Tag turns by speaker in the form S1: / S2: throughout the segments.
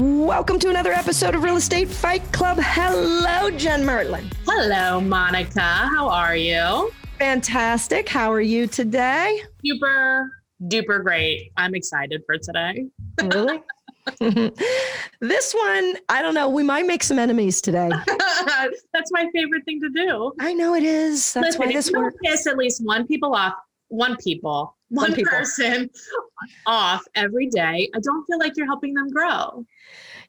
S1: Welcome to another episode of Real Estate Fight Club. Hello, Jen Mertland.
S2: Hello, Monica. How are you?
S1: Fantastic. How are you today?
S2: Super duper great. I'm excited for today.
S1: Really? this one, I don't know. We might make some enemies today.
S2: That's my favorite thing to do.
S1: I know it is. That's
S2: Listen,
S1: why this works.
S2: piss at least one people off, one people, one,
S1: One people.
S2: person off every day. I don't feel like you're helping them grow.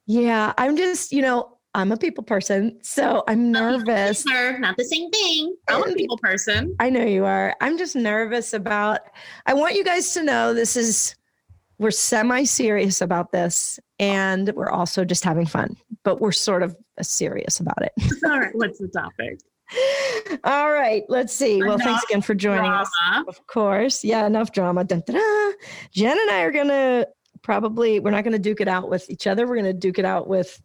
S1: Yeah, I'm just, you know, I'm a people person, so I'm nervous.
S2: Sir, not the same thing. I'm a people person.
S1: I know you are. I'm just nervous about. I want you guys to know this is we're semi serious about this, and we're also just having fun, but we're sort of serious about it.
S2: All right, what's the topic?
S1: All right, let's see. Well, thanks again for joining us. Of course, yeah, enough drama. Dun, dun, dun. Jen and I are gonna probably we're not gonna duke it out with each other. We're gonna duke it out with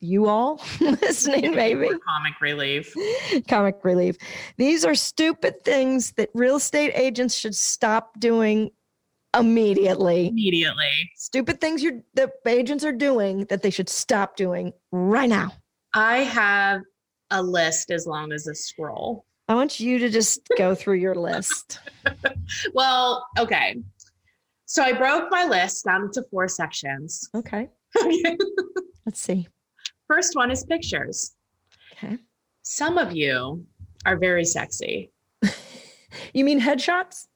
S1: you all listening, maybe.
S2: Comic relief.
S1: comic relief. These are stupid things that real estate agents should stop doing immediately.
S2: Immediately.
S1: Stupid things you're, the agents are doing that they should stop doing right now.
S2: I have a list as long as a scroll.
S1: I want you to just go through your list.
S2: Well, okay. So I broke my list down into four sections.
S1: Okay, let's see.
S2: First one is pictures.
S1: Okay.
S2: Some of you are very sexy.
S1: You mean headshots?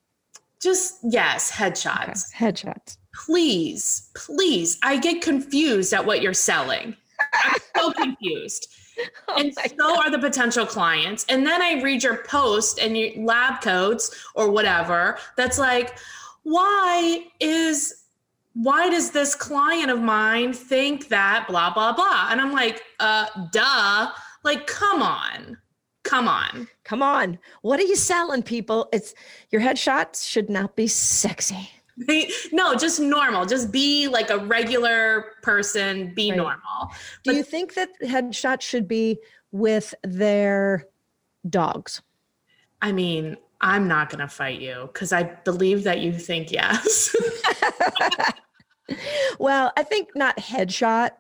S2: Just yes,
S1: Okay,
S2: headshots.
S1: Headshots.
S2: Please, please. I get confused at what you're selling. I'm so confused. and
S1: Oh my
S2: so are the potential clients. And then I read your post and your lab coats or whatever that's like, why is why does this client of mine think that blah blah blah? And I'm like, uh duh. Like, come on. Come on.
S1: Come on. What are you selling, people? It's your headshots should not be sexy.
S2: no, just normal. Just be like a regular person, be
S1: Right.
S2: normal.
S1: Do
S2: But-
S1: you think that headshots should be with their dogs?
S2: I mean, I'm not going to fight you because I believe that you think yes.
S1: well, I think not headshot,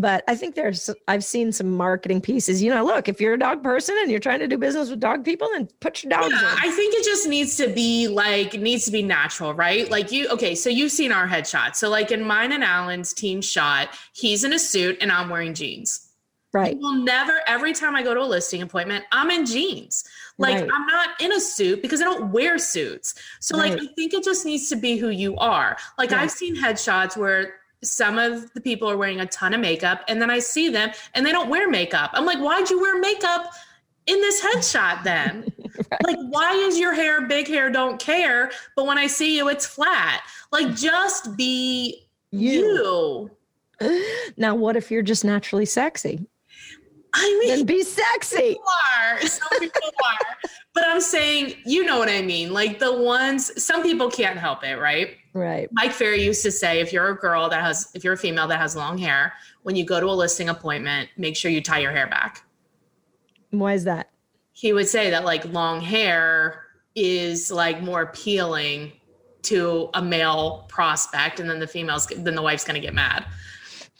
S1: but I think there's I've seen some marketing pieces. You know, look, if you're a dog person and you're trying to do business with dog people, then put your dogs
S2: Yeah,
S1: in.
S2: I think it just needs to be like needs to be natural, right? Like you okay, so you've seen our headshot. So like in mine and Alan's team shot, he's in a suit and I'm wearing jeans.
S1: right.
S2: You will never every time I go to a listing appointment, I'm in jeans. Like
S1: Right.
S2: I'm not in a suit because I don't wear suits. So like I think it just needs to be who you are. Like
S1: Yeah.
S2: I've seen headshots where some of the people are wearing a ton of makeup and then I see them and they don't wear makeup. I'm like, why'd you wear makeup in this headshot then?
S1: Right.
S2: Like, why is your hair big hair don't care, but when I see you, it's flat? Like, just be
S1: You.
S2: you.
S1: Now, what if you're just naturally sexy?
S2: I mean,
S1: Then be sexy.
S2: people are. Some people are. But I'm saying, you know what I mean. Like the ones, some people can't help it, right?
S1: Right.
S2: Mike Ferry used to say, if you're a girl that has, if you're a female that has long hair, when you go to a listing appointment, make sure you tie your hair back.
S1: Why is that?
S2: He would say that like long hair is like more appealing to a male prospect, and then the female's, then the wife's gonna get mad.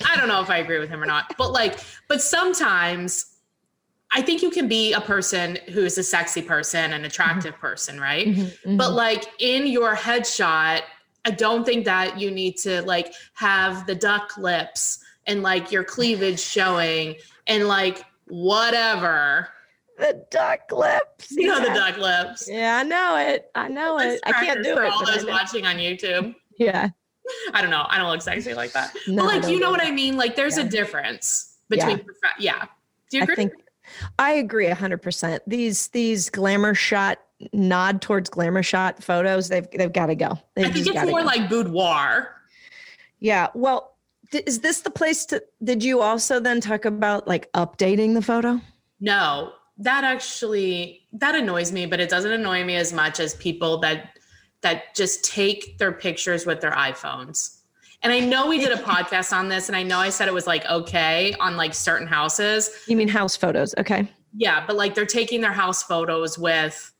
S2: I don't know if I agree with him or not, but like, but sometimes I think you can be a person who is a sexy person, an attractive person, right?
S1: Mhm,
S2: But
S1: mhm.
S2: like in your headshot, I don't think that you need to like have the duck lips and like your cleavage showing and like whatever.
S1: the duck lips.
S2: You know the duck lips.
S1: Yeah, I know it. I know it. I can't do
S2: for
S1: it.
S2: all
S1: I
S2: those watching on YouTube.
S1: Yeah.
S2: I don't know. I don't look sexy like that.
S1: No,
S2: but like you know
S1: do
S2: what. I mean? Like there's
S1: Yeah.
S2: a difference between prof- yeah. Do you
S1: I
S2: agree?
S1: think I agree hundred percent. These these glamour shot nod towards glamour shot photos, they've they've got to go. They've
S2: I think
S1: just
S2: more
S1: go.
S2: like boudoir.
S1: yeah. Well, D- Is this the place to? Did you also then talk about like updating the photo?
S2: No, that actually that annoys me, but it doesn't annoy me as much as people that that just take their pictures with their iPhones. And I know we did a podcast on this, and I know I said it was like okay on like certain houses.
S1: You mean house photos? Okay.
S2: Yeah, but like they're taking their house photos with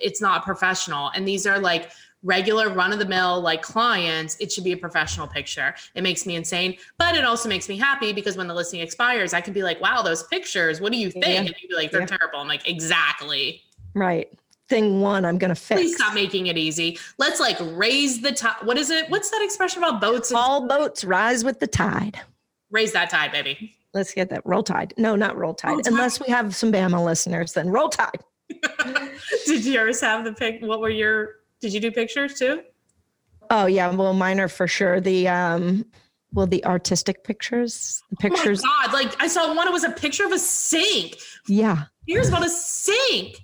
S2: it's not professional. And these are like regular run of the mill like clients, it should be a professional picture. It makes me insane, but it also makes me happy because when the listing expires, I can be like, wow, those pictures, what do you think?
S1: Yeah.
S2: And you'd be like, they're
S1: Yeah.
S2: terrible. I'm like, exactly.
S1: Right. Thing one, I'm gonna fix.
S2: Please stop making it easy. Let's like raise the tide. What is it? What's that expression about boats? And-
S1: All boats rise with the tide.
S2: raise that tide, baby.
S1: Let's get that roll tide. No, not roll tide.
S2: Roll Tide.
S1: Unless we have some Bama listeners, then roll tide.
S2: Did yours have the pic? What were your, did you do pictures too?
S1: Oh yeah, well mine are for sure the um well the artistic pictures. The pictures.
S2: Oh my God. Like I saw one, it was a picture of a sink.
S1: yeah.
S2: Here's about a sink.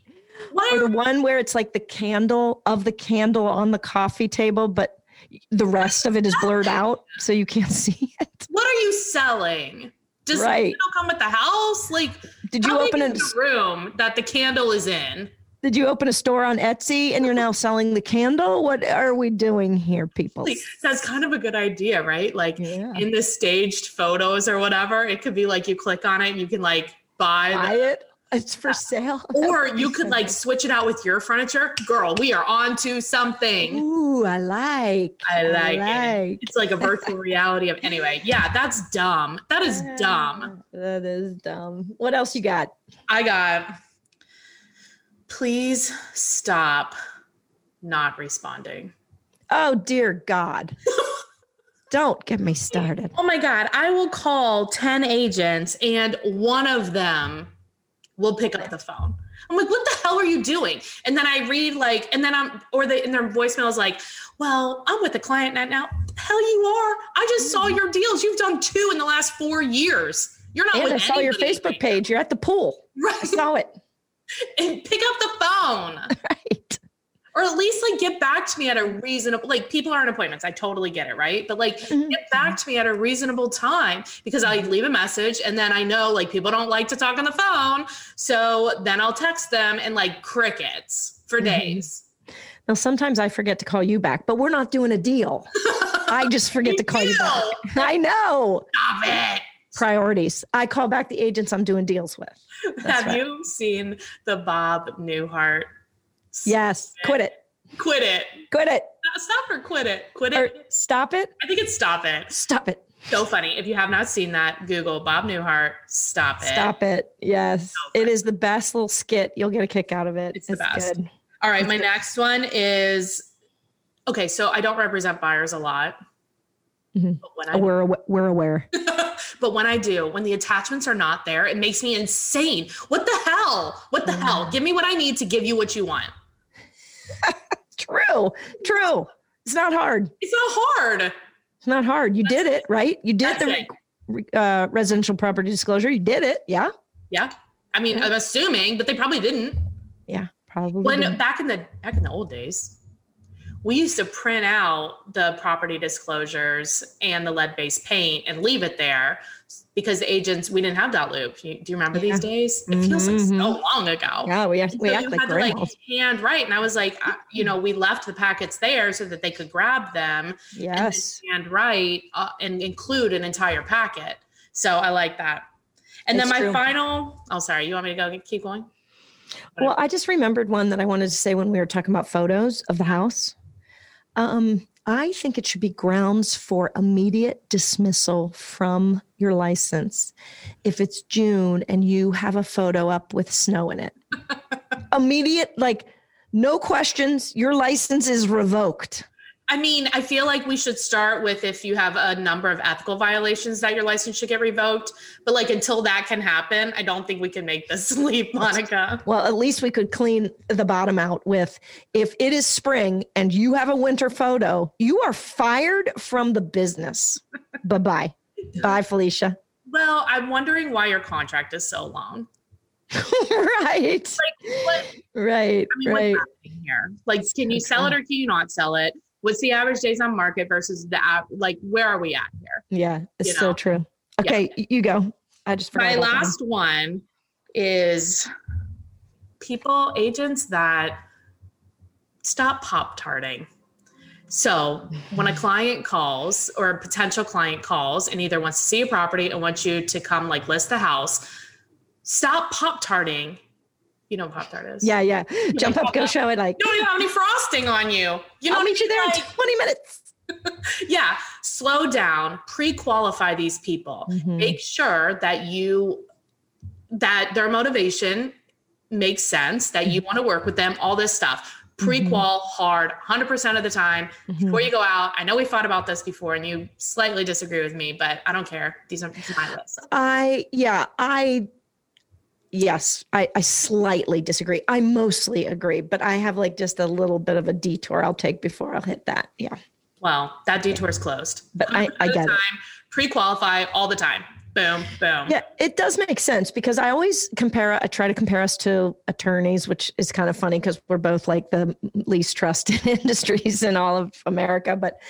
S1: Or the one where it's like the candle of the candle on the coffee table, but the rest of it is blurred out so you can't see it.
S2: what are you selling? Does the
S1: Right.
S2: candle come with the house? Like,
S1: Did you open a
S2: room that the candle is in?
S1: did you open a store on Etsy and you're now selling the candle? What are we doing here, people?
S2: That's kind of a good idea, right? Like
S1: Yeah.
S2: in the staged photos or whatever, it could be like you click on it and you can like buy, the-
S1: Buy it. It's for uh, sale.
S2: or you could like switch it out with your furniture. Girl, we are on to something.
S1: Ooh, I like.
S2: I like, it.
S1: like.
S2: It's like a virtual reality of anyway. Yeah, that's dumb. That is dumb.
S1: That is dumb. What else you got?
S2: I got please stop not responding.
S1: Oh dear God. Don't get me started.
S2: Oh my God, I will call 10 agents and one of them will pick up the phone. I'm like, what the hell are you doing? And then I read like, and then I'm, or they, and their voicemail is like, well, I'm with the client net now. Hell you are. I just saw mm. your deals. You've done two in the last four years. You're not
S1: And
S2: with
S1: I saw your Facebook
S2: right
S1: page. You're at the pool.
S2: now.
S1: I
S2: Right.
S1: saw it.
S2: And pick up the phone.
S1: Right.
S2: Or at least like get back to me at a reasonable like people are on appointments i totally get it right but like
S1: Mhm.
S2: get back to me at a reasonable time because i leave a message and then i know like people don't like to talk on the phone so then i'll text them and like crickets for
S1: Mhm.
S2: days
S1: Now sometimes I forget to call you back, but we're not doing a deal. I just forget to call you back. I know.
S2: stop it
S1: Priorities. I call back the agents I'm doing deals with.
S2: have
S1: right.
S2: you seen the bob newhart
S1: Yes. Quit it.
S2: quit it
S1: Quit it.
S2: stop or quit it quit
S1: Or
S2: it
S1: stop it.
S2: i think it's stop it
S1: Stop it.
S2: so funny if you have not seen that google bob newhart stop it
S1: Stop it. Yes.
S2: So
S1: It is the best little skit. You'll get a kick out of it.
S2: It's the best.
S1: good.
S2: All right, my next one is okay. So I don't represent buyers a lot,
S1: Mhm.
S2: but when
S1: Oh,
S2: I
S1: We're, we're aware.
S2: but when I do, when the attachments are not there, it makes me insane. What the hell? What the hell? Give me what I need to give you what you want.
S1: True. True. It's not hard.
S2: It's not hard.
S1: It's not hard. You did it, right? You did
S2: That's
S1: the re- uh, residential property disclosure. You did it. Yeah.
S2: Yeah. I mean,
S1: Yeah.
S2: I'm assuming, but they probably didn't.
S1: Yeah. Probably.
S2: When
S1: did.
S2: back in the back in the old days, we used to print out the property disclosures and the lead-based paint and leave it there because the agents we didn't have dotloop. You, do you remember these days? It feels like so long ago.
S1: yeah, we act, we
S2: So
S1: act like
S2: had to like hand write, and I was like, I- you know, we left the packets there so that they could grab them
S1: yes.
S2: and write uh, and include an entire packet. So I like that. And then my
S1: true.
S2: final. Oh, sorry. You want me to go? Keep going.
S1: Well, I just remembered one that I wanted to say when we were talking about photos of the house. Um, I think it should be grounds for immediate dismissal from your license if it's June and you have a photo up with snow in it. immediate, like, no questions. Your license is revoked.
S2: I mean, I feel like we should start with if you have a number of ethical violations that your license should get revoked. But like until that can happen, I don't think we can make this leap, Monica.
S1: Well, at least we could clean the bottom out with if it is spring and you have a winter photo, you are fired from the business. bye bye. Bye, Felicia.
S2: Well, I'm wondering why your contract is so long.
S1: right.
S2: What,
S1: Right.
S2: I mean,
S1: right.
S2: what's happening here? Like, can you sell it or can you not sell it? What's the average days on market versus the app? Like, where are we at here?
S1: Yeah, it's
S2: You
S1: so true. Okay, you go. I just
S2: My
S1: about that
S2: last one is people, agents that stop pop tarting. So when a mm-hmm. client calls or a potential client calls and either wants to see a property and wants you to come like list the house, stop pop tarting. You know what pop tart is?
S1: Yeah, yeah. Jump up, go show it. Like
S2: You don't even have any frosting on you. You
S1: I'll
S2: don't
S1: meet you there in 20 minutes.
S2: yeah slow down pre-qualify these people
S1: Mhm.
S2: make sure that you that their motivation makes sense that you want to work with them all this stuff pre-qual hard 100% of the time
S1: Mhm.
S2: before you go out i know we fought about this before and you slightly disagree with me but i don't care these are these are my list
S1: I yeah, I yes, I, I slightly disagree. I mostly agree, but I have like just a little bit of a detour I'll take before I'll hit that. Yeah.
S2: well that detour is closed
S1: But I- I get it.
S2: pre-qualify all the time boom boom
S1: Yeah, it does make sense because I always compare I try to compare us to attorneys, which is kind of funny because we're both like the least trusted industries in all of America. But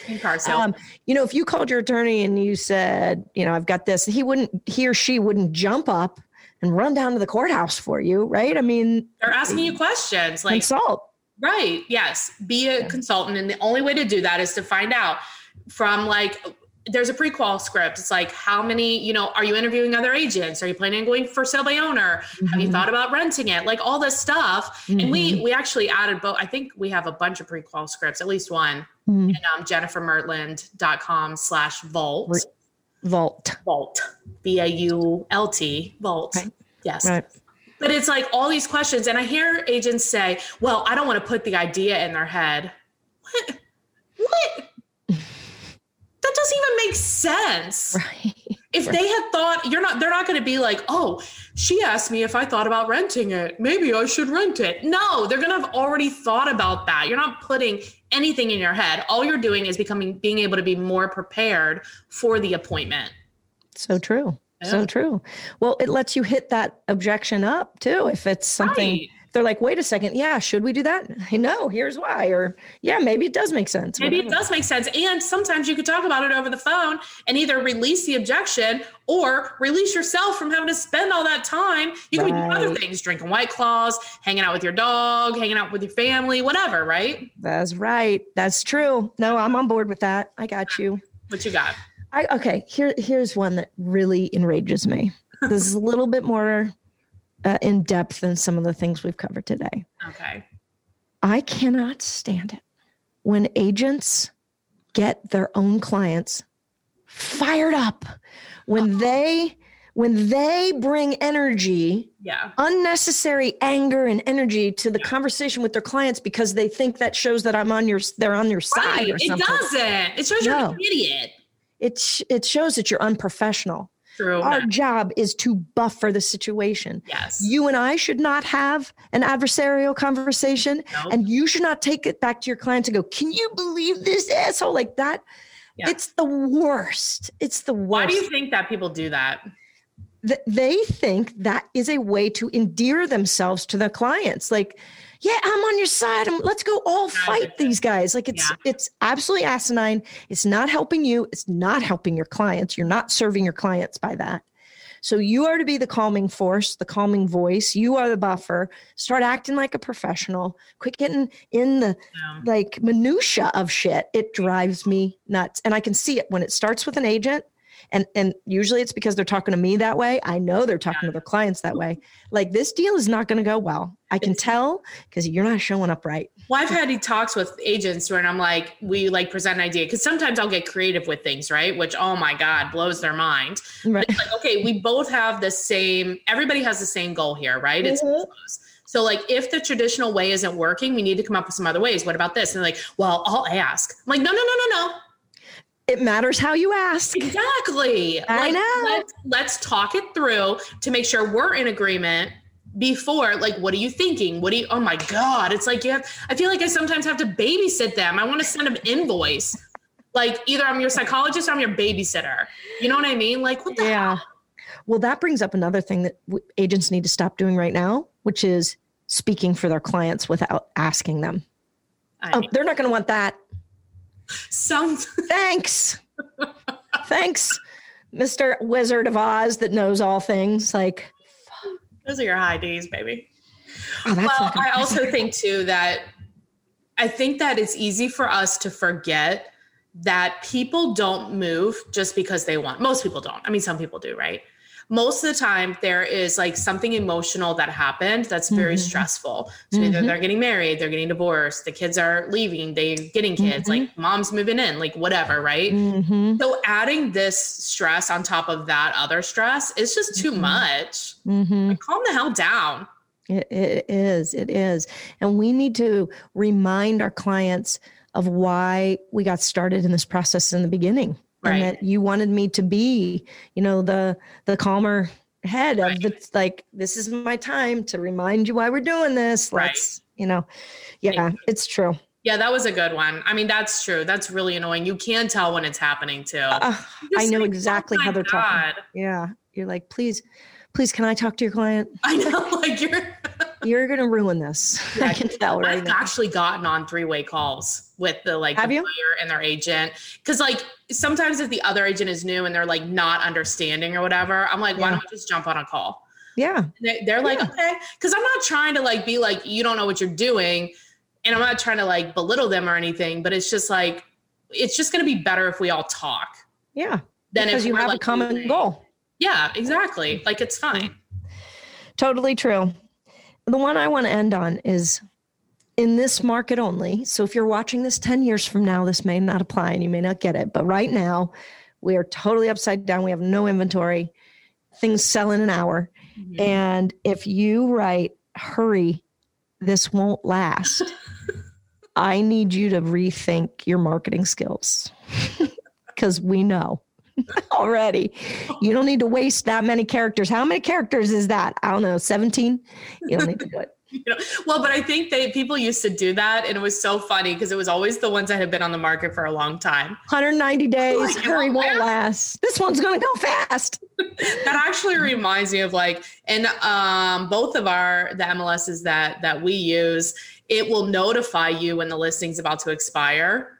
S1: um, you know, if you called your attorney and you said, you know, I've got this, he wouldn't he or she wouldn't jump up and run down to the courthouse for you, right? I mean,
S2: they're asking you questions like
S1: consult.
S2: Right. Yes. Be a consultant. And the only way to do that is to find out from like, there's a prequel script. It's like, how many, you know, are you interviewing other agents? Are you planning on going for sale by owner? Have you
S1: Mhm.
S2: thought about renting it? Like all this stuff. And we, we actually added both. I think we have a bunch of prequel scripts, at least one,
S1: Mhm.
S2: and um, jennifermertland.com slash vault.
S1: Vault.
S2: Vault. B A U L T. Vault.
S1: Right.
S2: Yes.
S1: Right.
S2: But it's like all these questions, and I hear agents say, "Well, I don't want to put the idea in their head." What? What? that doesn't even make sense.
S1: Right.
S2: If they had thought, you're not. They're not going to be like, "Oh, she asked me if I thought about renting it. Maybe I should rent it." No, they're going to have already thought about that. You're not putting anything in your head. All you're doing is becoming, being able to be more prepared for the appointment.
S1: So true.
S2: Yeah.
S1: So true. Well, it lets you hit that objection up too. If it's something
S2: Right.
S1: They're like, wait a second, yeah, should we do that? No, here's why. Or yeah, maybe it does make sense.
S2: Maybe it does make sense. And sometimes you could talk about it over the phone and either release the objection or release yourself from having to spend all that time. You could be doing other things, drinking white claws, hanging out with your dog, hanging out with your family, whatever, right?
S1: That's right. That's true. No, I'm on board with that. I got you.
S2: What you got?
S1: I okay. Here, here's one that really enrages me. This is a little bit more uh, in depth than some of the things we've covered today.
S2: Okay.
S1: I cannot stand it when agents get their own clients fired up when they when they bring energy
S2: Yeah.
S1: unnecessary anger and energy to the conversation with their clients because they think that shows that I'm on your they're on your side
S2: Right.
S1: or
S2: It doesn't. It shows you're an idiot.
S1: It sh- it shows that you're unprofessional.
S2: True.
S1: Our job is to buffer the situation.
S2: yes.
S1: You and I should not have an adversarial conversation,
S2: Nope.
S1: and you should not take it back to your client to go, "Can you believe this asshole?" Like that.
S2: Yeah.
S1: It's the worst. It's the worst.
S2: Why do you think that people do that?
S1: Th- they think that is a way to endear themselves to their clients. Like, yeah, I'm on your side. I'm- let's go all fight these guys. Like it's
S2: Yeah.
S1: it's absolutely asinine. It's not helping you. It's not helping your clients. You're not serving your clients by that. So you are to be the calming force, the calming voice. You are the buffer. Start acting like a professional. Quit getting in the
S2: Um,
S1: like minutia of shit. It drives me nuts. And I can see it when it starts with an agent. And and usually it's because they're talking to me that way. I know they're talking to their clients that way. Like this deal is not going to go well. I can tell because you're not showing up right.
S2: Well, I've had talks with agents where I'm like, we like present an idea because sometimes I'll get creative with things, right? Which, oh my God, blows their mind.
S1: Right.
S2: It's like, okay, we both have the same, everybody has the same goal here, right? It's
S1: Mhm.
S2: close. So, like, if the traditional way isn't working, we need to come up with some other ways. What about this? And they're like, well, I'll ask. I'm like, no, no, no, no, no.
S1: It matters how you ask.
S2: Exactly.
S1: I
S2: Like,
S1: know.
S2: Let's, let's talk it through to make sure we're in agreement before like what are you thinking what do you oh my god it's like you have i feel like i sometimes have to babysit them i want to send them invoice like either i'm your psychologist or i'm your babysitter you know what i mean like what the
S1: Yeah.
S2: hell?
S1: Well, that brings up another thing that w- agents need to stop doing right now, which is speaking for their clients without asking them.
S2: I
S1: Oh,
S2: mean,
S1: they're not going to want that.
S2: Some
S1: Thanks. Thanks, Mr. Wizard of Oz that knows all things. Like,
S2: those are your high D's, baby.
S1: oh,
S2: well,
S1: fucking-
S2: I also think too that I think that it's easy for us to forget that people don't move just because they want. Most people don't. I mean, some people do, right? Most of the time, there is like something emotional that happened that's very
S1: Mhm.
S2: stressful. So either
S1: Mhm.
S2: they're getting married, they're getting divorced, the kids are leaving, they're getting kids,
S1: Mhm.
S2: like mom's moving in, like whatever, right?
S1: Mhm,
S2: So adding this stress on top of that other stress is just too
S1: Mhm.
S2: much.
S1: mhm.
S2: Like, calm the hell down.
S1: It, it is. It is. And we need to remind our clients of why we got started in this process in the beginning.
S2: Right.
S1: And that you wanted me to be, you know, the the calmer head
S2: Right.
S1: of the like, this is my time to remind you why we're doing this.
S2: Right.
S1: Let's, you know, yeah, it's true.
S2: Yeah, that was a good one. I mean, that's true. That's really annoying. You can tell when it's happening too.
S1: Uh, I know
S2: think,
S1: exactly
S2: "Oh
S1: how they're talking. Yeah. You're like, please, please, can I talk to your client?
S2: I know, like you're.
S1: You're gonna ruin this. I can tell right
S2: I've
S1: now.
S2: actually gotten on three-way calls with the like
S1: Have
S2: the
S1: you?
S2: player and their agent because like sometimes if the other agent is new and they're like not understanding or whatever, I'm like, why
S1: Yeah.
S2: don't we just jump on a call?
S1: Yeah.
S2: They, they're like,
S1: Yeah.
S2: okay, because I'm not trying to like be like you don't know what you're doing, and I'm not trying to like belittle them or anything, but it's just like it's just gonna be better if we all talk.
S1: Yeah.
S2: then
S1: Because
S2: if
S1: you have a common goal.
S2: Yeah, exactly. Like it's fine.
S1: Totally true. The one I want to end on is in this market only. So if you're watching this 10 years from now, this may not apply and you may not get it. But right now, we are totally upside down. We have no inventory. Things sell in an hour.
S2: Mm-hmm.
S1: And if you write, hurry, this won't last, I need you to rethink your marketing skills because we know already. You don't need to waste that many characters. How many characters is that? I don't know, 17? You don't need to do it.
S2: You know, well, but I think they people used to do that, and it was so funny because it was always the ones that had been on the market for a long time.
S1: 190 days,
S2: Like,
S1: hurry
S2: won't
S1: won't last. This one's going to go fast.
S2: That actually reminds me of like, and um, both of our the MLSs that that we use, it will notify you when the listing's about to expire.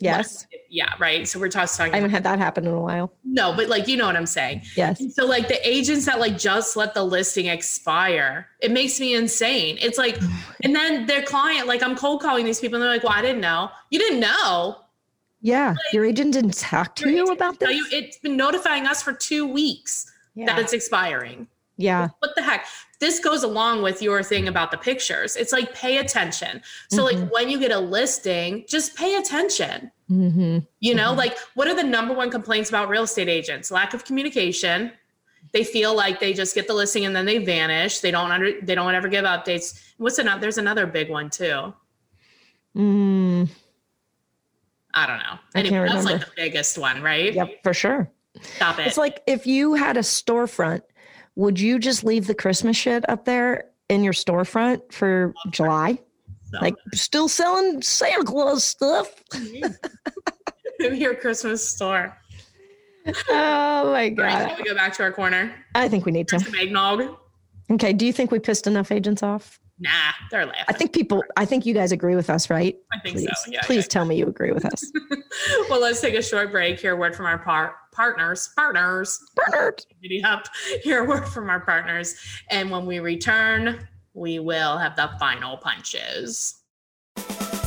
S1: Yes.
S2: Yeah, right. So we're just talking.
S1: I haven't had that happen in a while.
S2: no, but like you know what I'm saying.
S1: Yes.
S2: And so like the agents that like just let the listing expire, it makes me insane. It's like, and then their client, like I'm cold calling these people, and they're like, "Well, I didn't know. You didn't know.
S1: Yeah. Your agent didn't talk to you about this?
S2: you it's been notifying us for two weeks that it's expiring.
S1: Yeah.
S2: What the heck? This goes along with your thing about the pictures. It's like pay attention. So like
S1: Mhm.
S2: when you get a listing, just pay attention.
S1: hmm
S2: You know,
S1: Mhm.
S2: like what are the number one complaints about real estate agents? Lack of communication. They feel like they just get the listing and then they vanish. They don't under they don't ever give updates. What's another there's another big one too.
S1: Mm,
S2: I don't know.
S1: I
S2: Anyway,
S1: can't
S2: that's like
S1: remember.
S2: the biggest one, right?
S1: yep, for sure.
S2: Stop it.
S1: It's like if you had a storefront, would you just leave the Christmas shit up there in your storefront for July?
S2: So,
S1: Like still selling Santa Claus stuff?
S2: in your Christmas store.
S1: Oh my
S2: All right,
S1: god.
S2: can we go back to our corner?
S1: I think we need to.
S2: Eggnog.
S1: Okay. Do you think we pissed enough agents off?
S2: Nah, they're laughing.
S1: I think people. I think you guys agree with us, right?
S2: I think
S1: Please,
S2: so. Yeah.
S1: please tell me you agree with us.
S2: Well, let's take a short break. Hear a word from our par- partners. Partners.
S1: Bernard.
S2: Giddy up. Hear a word from our partners. And when we return, we will have the final punches.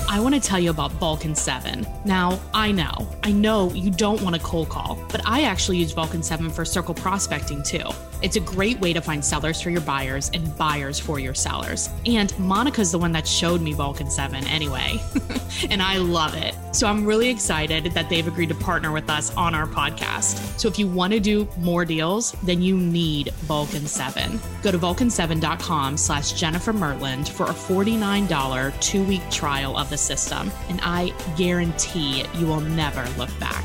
S2: I want to tell you about Vulcan 7. Now, I know, I know you don't want a cold call, but I actually use Vulcan 7 for circle prospecting too. It's a great way to find sellers for your buyers and buyers for your sellers. And Monica's the one that showed me Vulcan 7 anyway. and I love it. So I'm really excited that they've agreed to partner with us on our podcast. So if you want to do more deals, then you need Vulcan 7. Go to vulcan7.com slash Jennifer Mertland for a $49 two-week trial of the system. And I guarantee you will never look back.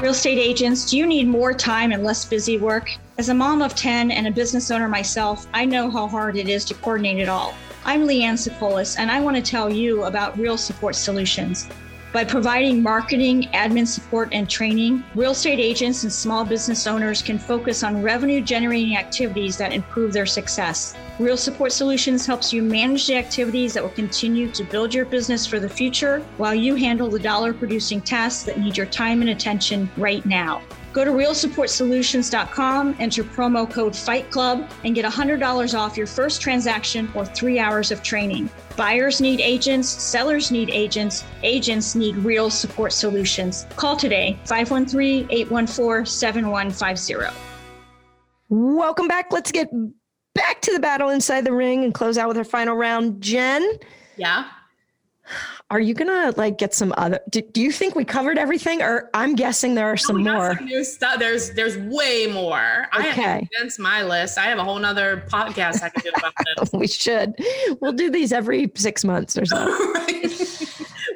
S3: Real estate agents, do you need more time and less busy work? As a mom of 10 and a business owner myself, I know how hard it is to coordinate it all. I'm Leanne Sikolis, and I want to tell you about Real Support Solutions. By providing marketing, admin support, and training, real estate agents and small business owners can focus on revenue generating activities that improve their success. Real Support Solutions helps you manage the activities that will continue to build your business for the future while you handle the dollar producing tasks that need your time and attention right now. Go to realsupportsolutions.com, enter promo code Fight Club, and get $100 off your first transaction or three hours of training. Buyers need agents, sellers need agents, agents need real support solutions. Call today 513 814 7150.
S1: Welcome back. Let's get back to the battle inside the ring and close out with our final round. Jen,
S2: Yeah.
S1: are you gonna like get some other? Do, do you think we covered everything, or I'm guessing there are some
S2: we
S1: more?
S2: some new stuff. There's there's way more. I
S1: Okay.
S2: against my list. I have a whole nother podcast I could do about this.
S1: we should. We'll do these every six months or so,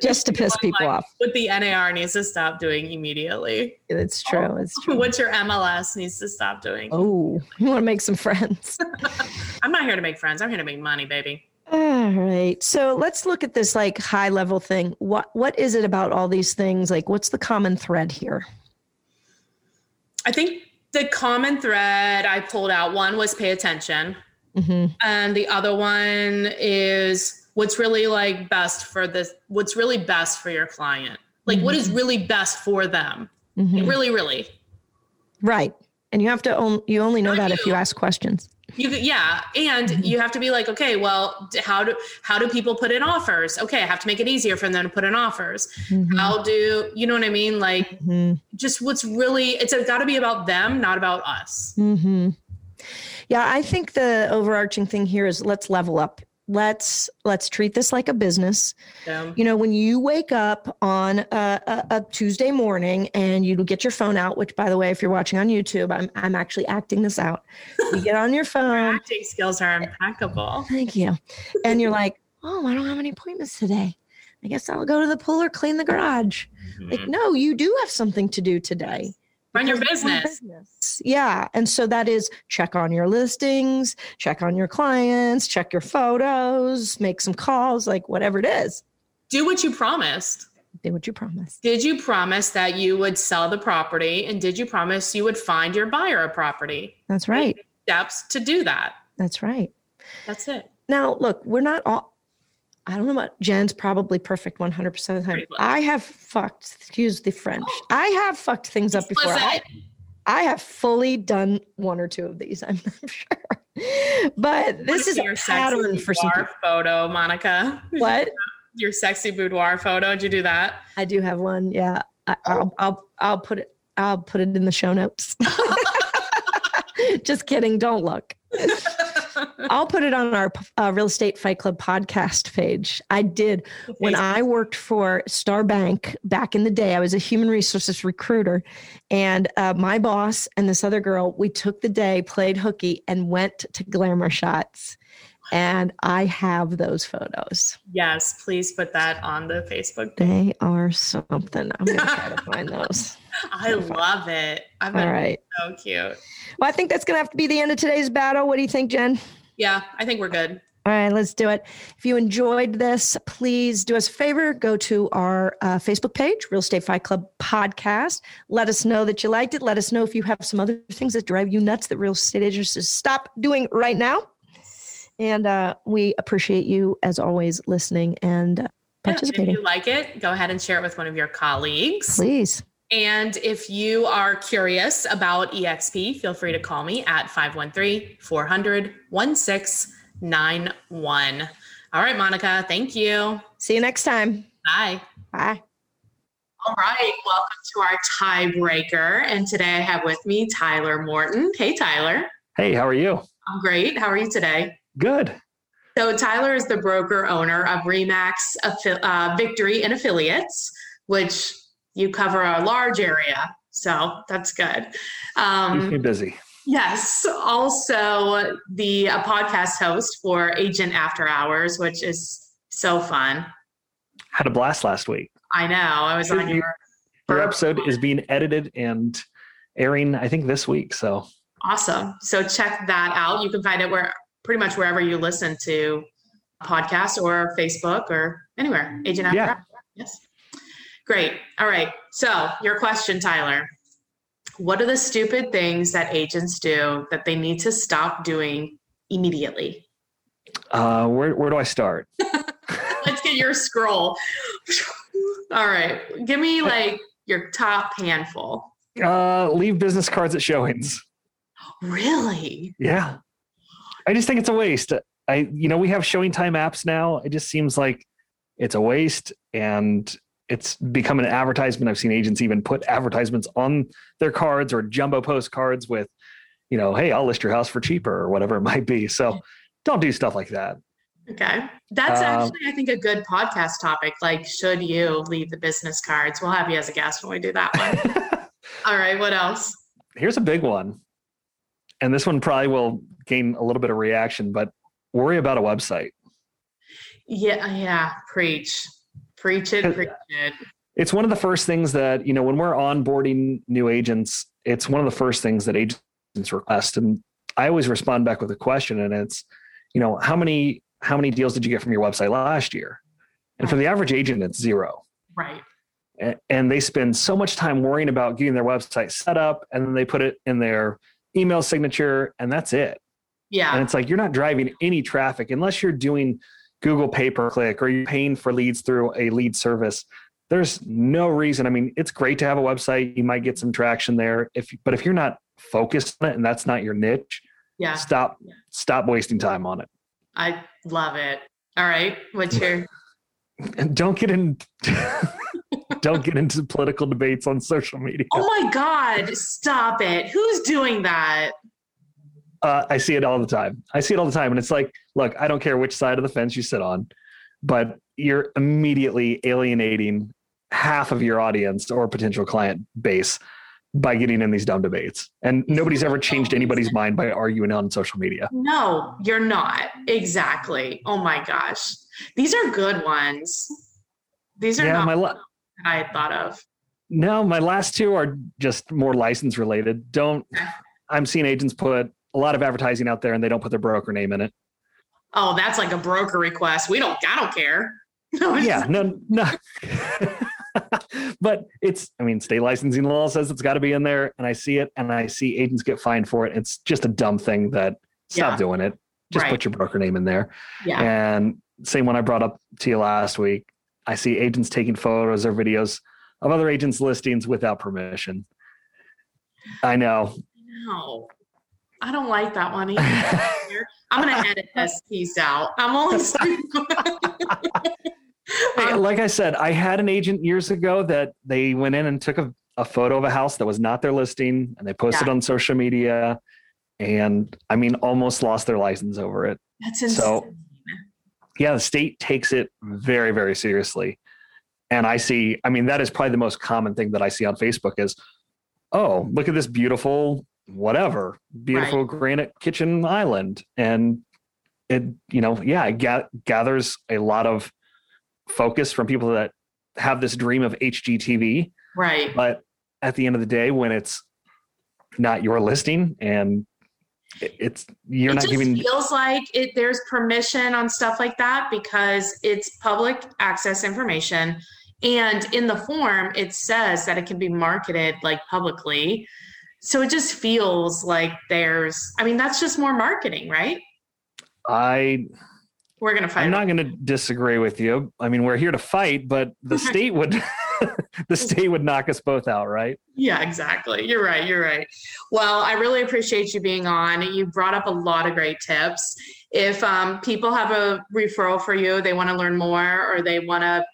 S1: just to piss people off.
S2: What the NAR needs to stop doing immediately.
S1: It's true. It's true.
S2: What your MLS needs to stop doing.
S1: Oh, you want to make some friends?
S2: I'm not here to make friends. I'm here to make money, baby.
S1: All right. So let's look at this like high level thing. What what is it about all these things? Like what's the common thread here?
S2: I think the common thread I pulled out one was pay attention,
S1: hmm
S2: and the other one is what's really like best for this. What's really best for your client. Like what is really best for them.
S1: hmm
S2: Really, really.
S1: Right. And you have to own, you only know
S2: Not
S1: that if you
S2: you.
S1: ask questions.
S2: You yeah, and you have to be like, okay, well, how do how do people put in offers? Okay, I have to make it easier for them to put in offers.
S1: Mhm.
S2: How do you know what I mean? Like,
S1: Mhm.
S2: just what's really it's got to be about them, not about us.
S1: hmm Yeah, I think the overarching thing here is let's level up. Let's let's treat this like a business. You know, when you wake up on a, a, a Tuesday morning and you get your phone out, which by the way, if you're watching on YouTube, I'm I'm actually acting this out. You get on your phone.
S2: acting skills are impeccable.
S1: Thank you. And you're like, oh, I don't have any appointments today. I guess I'll go to the pool or clean the garage. Like, mm-hmm. no, you do have something to do today.
S2: Run your
S1: Because you run a
S2: business.
S1: business. Yeah. And so that is check on your listings, check on your clients, check your photos, make some calls, like whatever it is.
S2: Do what you promised.
S1: Do what you promised.
S2: Did you promise that you would sell the property, and did you promise you would find your buyer a property?
S1: That's right.
S2: Steps to do that.
S1: That's right.
S2: That's it.
S1: Now, look, we're not all. I don't know about Jen's probably perfect 100% of the time. I have fucked, excuse the French. Oh. I have fucked things up before. I, I have fully done one or two of these, I'm not sure. But this is a
S2: your
S1: pattern
S2: sexy
S1: for some
S2: photo, Monica.
S1: What?
S2: Your sexy boudoir photo. Did you do that?
S1: I do have one. Yeah. I, oh. I'll, I'll, I'll put it, I'll put it in the show notes. Just kidding. Don't look. I'll put it on our uh, Real Estate Fight Club podcast page. I did when I worked for Star Bank back in the day. I was a human resources recruiter, and uh, my boss and this other girl, we took the day, played hooky, and went to glamour shots. And I have those photos.
S2: Yes, please put that on the Facebook.
S1: They are something. I'm gonna try to find those.
S2: I love it. I'm
S1: All right.
S2: so cute.
S1: Well, I think that's gonna have to be the end of today's battle. What do you think, Jen?
S2: Yeah, I think we're good.
S1: All right, let's do it. If you enjoyed this, please do us a favor. Go to our uh, Facebook page, Real Estate Fight Club Podcast. Let us know that you liked it. Let us know if you have some other things that drive you nuts that real estate agents should stop doing right now. And uh, we appreciate you, as always, listening and uh,
S2: Yeah,
S1: participating.
S2: If you like it, go ahead and share it with one of your colleagues.
S1: Please.
S2: And if you are curious about EXP, feel free to call me at 513 400 1691. All right, Monica, thank you.
S1: See you next time.
S2: Bye.
S1: Bye.
S2: All right, welcome to our tiebreaker. And today I have with me Tyler Morton. Hey, Tyler.
S4: Hey, how are you?
S2: I'm great. How are you today?
S4: Good.
S2: So, Tyler is the broker owner of Remax uh, Victory and Affiliates, which you cover a large area. So, that's good.
S4: Keeps
S2: Um,
S4: me busy.
S2: Yes. Also, the a podcast host for Agent After Hours, which is so fun.
S4: Had a blast last week.
S2: I know. I was on your
S4: Your episode is being edited and airing, I think, this week. So
S2: awesome. So check that out. You can find it where pretty much wherever you listen to podcasts or Facebook or anywhere. Agent After
S4: Yeah.
S2: Yes. Great. All right. So your question, Tyler. What are the stupid things that agents do that they need to stop doing immediately?
S4: Uh, where where do I start?
S2: Let's get your scroll. All right. Give me like your top handful.
S4: Uh, leave business cards at showings.
S2: Really?
S4: Yeah. I just think it's a waste. I, you know, we have showing time apps now. It just seems like it's a waste and it's become an advertisement. I've seen agents even put advertisements on their cards or jumbo postcards with, you know, hey, I'll list your house for cheaper or whatever it might be. So don't do stuff like that.
S2: Okay. That's
S4: Um,
S2: actually, I think, a good podcast topic. Like, should you leave the business cards? We'll have you as a guest when we do that one. All right. What else?
S4: Here's a big one. And this one probably will gain a little bit of reaction, but worry about a website.
S2: Yeah. Yeah. Preach. Preach it. Preach it.
S4: it's one of the first things that you know when we're onboarding new agents it's one of the first things that agents request and i always respond back with a question and it's you know how many how many deals did you get from your website last year and for the average agent it's zero
S2: Right.
S4: And they spend so much time worrying about getting their website set up and then they put it in their email signature and that's it and it's like you're not driving any traffic unless you're doing Google pay per click or you're paying for leads through a lead service. There's no reason. I mean, it's great to have a website. You might get some traction there. If but if you're not focused on it and that's not your niche,
S2: Yeah.
S4: stop stop wasting time on it.
S2: I love it. All right. What's your
S4: don't get in don't get into political debates on social media.
S2: Oh my God. Stop it. Who's doing that?
S4: Uh, I see it all the time. I see it all the time. And it's like, look, I don't care which side of the fence you sit on, but you're immediately alienating half of your audience or potential client base by getting in these dumb debates. And nobody's ever changed anybody's mind by arguing on social media.
S2: No, you're not. Exactly. Oh my gosh. These are good ones. These are
S4: Yeah,
S2: not
S4: my la-
S2: I had thought of.
S4: no, my last two are just more license related. Don't, I'm seeing agents put a lot of advertising out there and they don't put their broker name in it.
S2: Oh, that's like a broker request. We don't, I don't care. No,
S4: yeah, no, no. but it's, I mean, state licensing law says it's got to be in there, and I see it, and I see agents get fined for it. It's just a dumb thing that stop
S2: Yeah.
S4: doing it. Just
S2: Right.
S4: put your broker name in there.
S2: Yeah.
S4: And same one I brought up to you last week. I see agents taking photos or videos of other agents' listings without permission. I know.
S2: No, I don't like that one either. I'm going to edit this piece out. I'm only.
S4: Hey,
S2: Um,
S4: like I said, I had an agent years ago that they went in and took a, a photo of a house that was not their listing and they posted
S2: Yeah.
S4: on social media. And I mean, almost lost their license over it.
S2: That's insane.
S4: So- Yeah, the state takes it very, very seriously. And I see, I mean, that is probably the most common thing that I see on Facebook is, oh, look at this beautiful, whatever, beautiful granite kitchen island. And it, you know, yeah, it ga- gathers a lot of focus from people that have this dream of HGTV.
S2: right.
S4: But at the end of the day, when it's not your listing and it's, you're
S2: it
S4: not giving,
S2: feels like it, there's permission on stuff like that because it's public access information and in the form it says that it can be marketed like publicly so it just feels like there's i mean that's just more marketing right
S4: I,
S2: we're gonna fight
S4: I'm not going to disagree with you. I mean, we're here to fight, but the state would the state would knock us both out, right?
S2: Yeah, exactly. You're right. You're right. Well, I really appreciate you being on. You brought up a lot of great tips. If um, people have a referral for you, they want to learn more, or they want to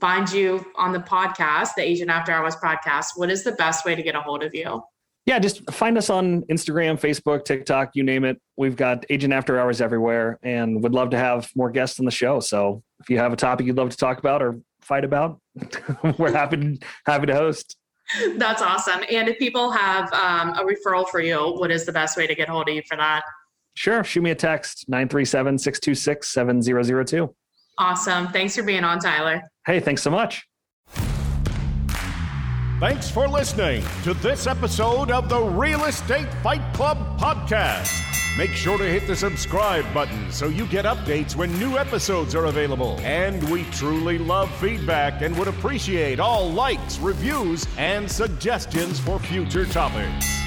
S2: find you on the podcast, the Agent After Hours podcast, what is the best way to get a hold of you?
S4: Yeah, just find us on Instagram, Facebook, TikTok, you name it. We've got Agent After Hours everywhere and would love to have more guests on the show. So if you have a topic you'd love to talk about or fight about, we're happy to, happy to host.
S2: That's awesome. And if people have um, a referral for you, what is the best way to get hold of you for that?
S4: Sure, shoot me a text 937-626-7002.
S2: Awesome. Thanks for being on, Tyler.
S4: Hey, thanks so much.
S5: Thanks for listening to this episode of the Real Estate Fight Club podcast. Make sure to hit the subscribe button so you get updates when new episodes are available. And we truly love feedback and would appreciate all likes, reviews, and suggestions for future topics.